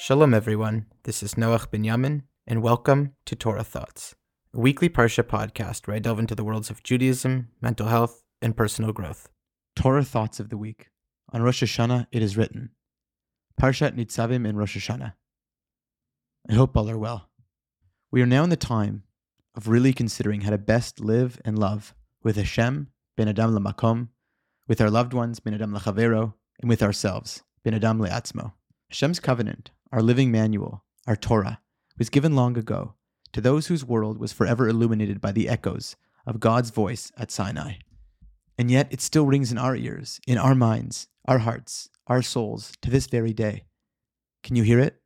Shalom, everyone. This is Noach Binyamin, and welcome to Torah Thoughts, a weekly Parsha podcast where I delve into the worlds of Judaism, mental health, and personal growth. Torah Thoughts of the Week. On Rosh Hashanah, it is written Parshat Nitzavim in Rosh Hashanah. I hope all are well. We are now in the time of really considering how to best live and love with Hashem, Ben Adam Lamakom, with our loved ones, Ben Adam Lachavero, and with ourselves, Ben Adam Le'atzmo. Hashem's covenant, our living manual, our Torah, was given long ago to those whose world was forever illuminated by the echoes of God's voice at Sinai. And yet it still rings in our ears, in our minds, our hearts, our souls, to this very day. Can you hear it?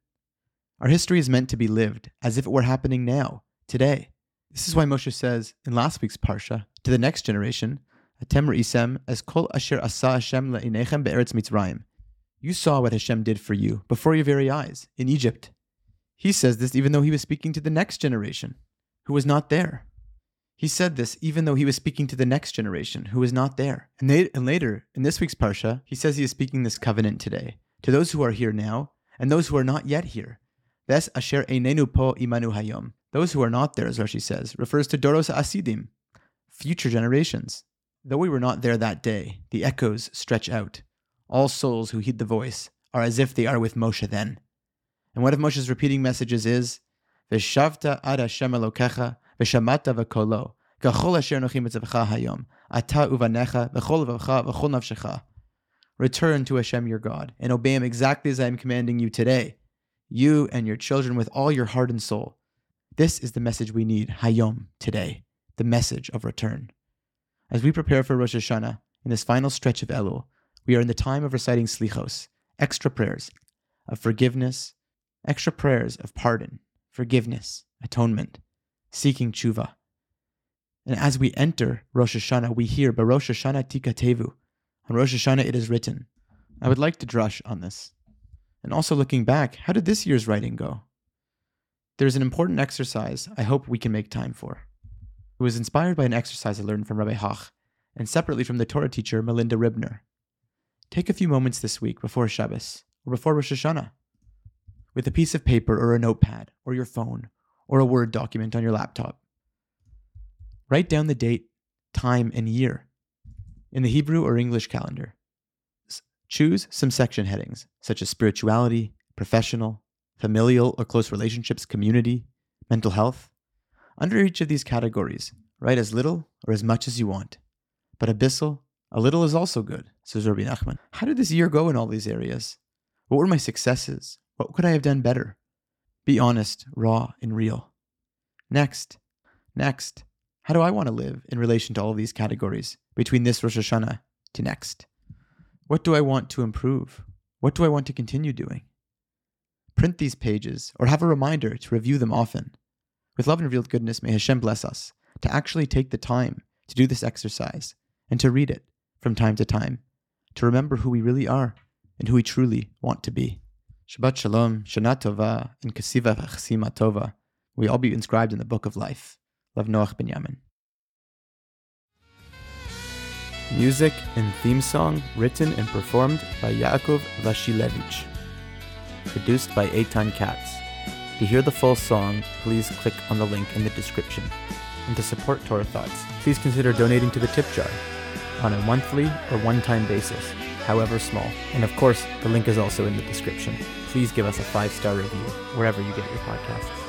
Our history is meant to be lived as if it were happening now, today. This is why Moshe says in last week's Parsha to the next generation, Atem isem as kol asher asa Hashem le'inechem be'eretz Mitzrayim. You saw what Hashem did for you before your very eyes in Egypt. He says this even though he was speaking to the next generation who was not there. He said this even though he was speaking to the next generation who was not there. And, they, and later, in this week's Parsha, he says he is speaking this covenant today to those who are here now and those who are not yet here. Ves asher einenu po imanu hayom. Those who are not there, as Rashi says, refers to Doros Asidim, future generations. Though we were not there that day, the echoes stretch out. All souls who heed the voice are as if they are with Moshe then. And one of Moshe's repeating messages is, Veshavta ad Hashem Elokecha, veshamata v'kolo, kachol asher etzavcha hayom, ata uvanecha, v'chol v'cha, v'chol nafshecha. Return to Hashem your God, and obey him exactly as I am commanding you today, you and your children with all your heart and soul. This is the message we need, hayom, today, the message of return. As we prepare for Rosh Hashanah, in this final stretch of Elul, we are in the time of reciting slichos, extra prayers of forgiveness, extra prayers of pardon, forgiveness, atonement, seeking tshuva. And as we enter Rosh Hashanah, we hear Barosh Hashanah Tikatevu. On Rosh Hashanah it is written. I would like to drush on this. And also looking back, how did this year's writing go? There's an important exercise I hope we can make time for. It was inspired by an exercise I learned from Rabbi Hach, and separately from the Torah teacher Melinda Ribner. Take a few moments this week before Shabbos or before Rosh Hashanah with a piece of paper or a notepad or your phone or a Word document on your laptop. Write down the date, time, and year in the Hebrew or English calendar. Choose some section headings, such as spirituality, professional, familial or close relationships, community, mental health. Under each of these categories, write as little or as much as you want. But a bissel, a little is also good, says Rabbi Nachman. How did this year go in all these areas? What were my successes? What could I have done better? Be honest, raw, and real. Next, next, how do I want to live in relation to all of these categories between this Rosh Hashanah to next? What do I want to improve? What do I want to continue doing? Print these pages or have a reminder to review them often. With love and revealed goodness, may Hashem bless us to actually take the time to do this exercise and to read it from time to time, to remember who we really are and who we truly want to be. Shabbat Shalom, Shana Tova, and Kasiva Chasima Tova. We all be inscribed in the book of life. Love Noach Binyamin. Music and theme song written and performed by Yaakov Vashilevich. Produced by Eitan Katz. To hear the full song, please click on the link in the description. And to support Torah Thoughts, please consider donating to the tip jar on a monthly or one-time basis, however small. And of course, the link is also in the description. Please give us a five-star review wherever you get your podcasts.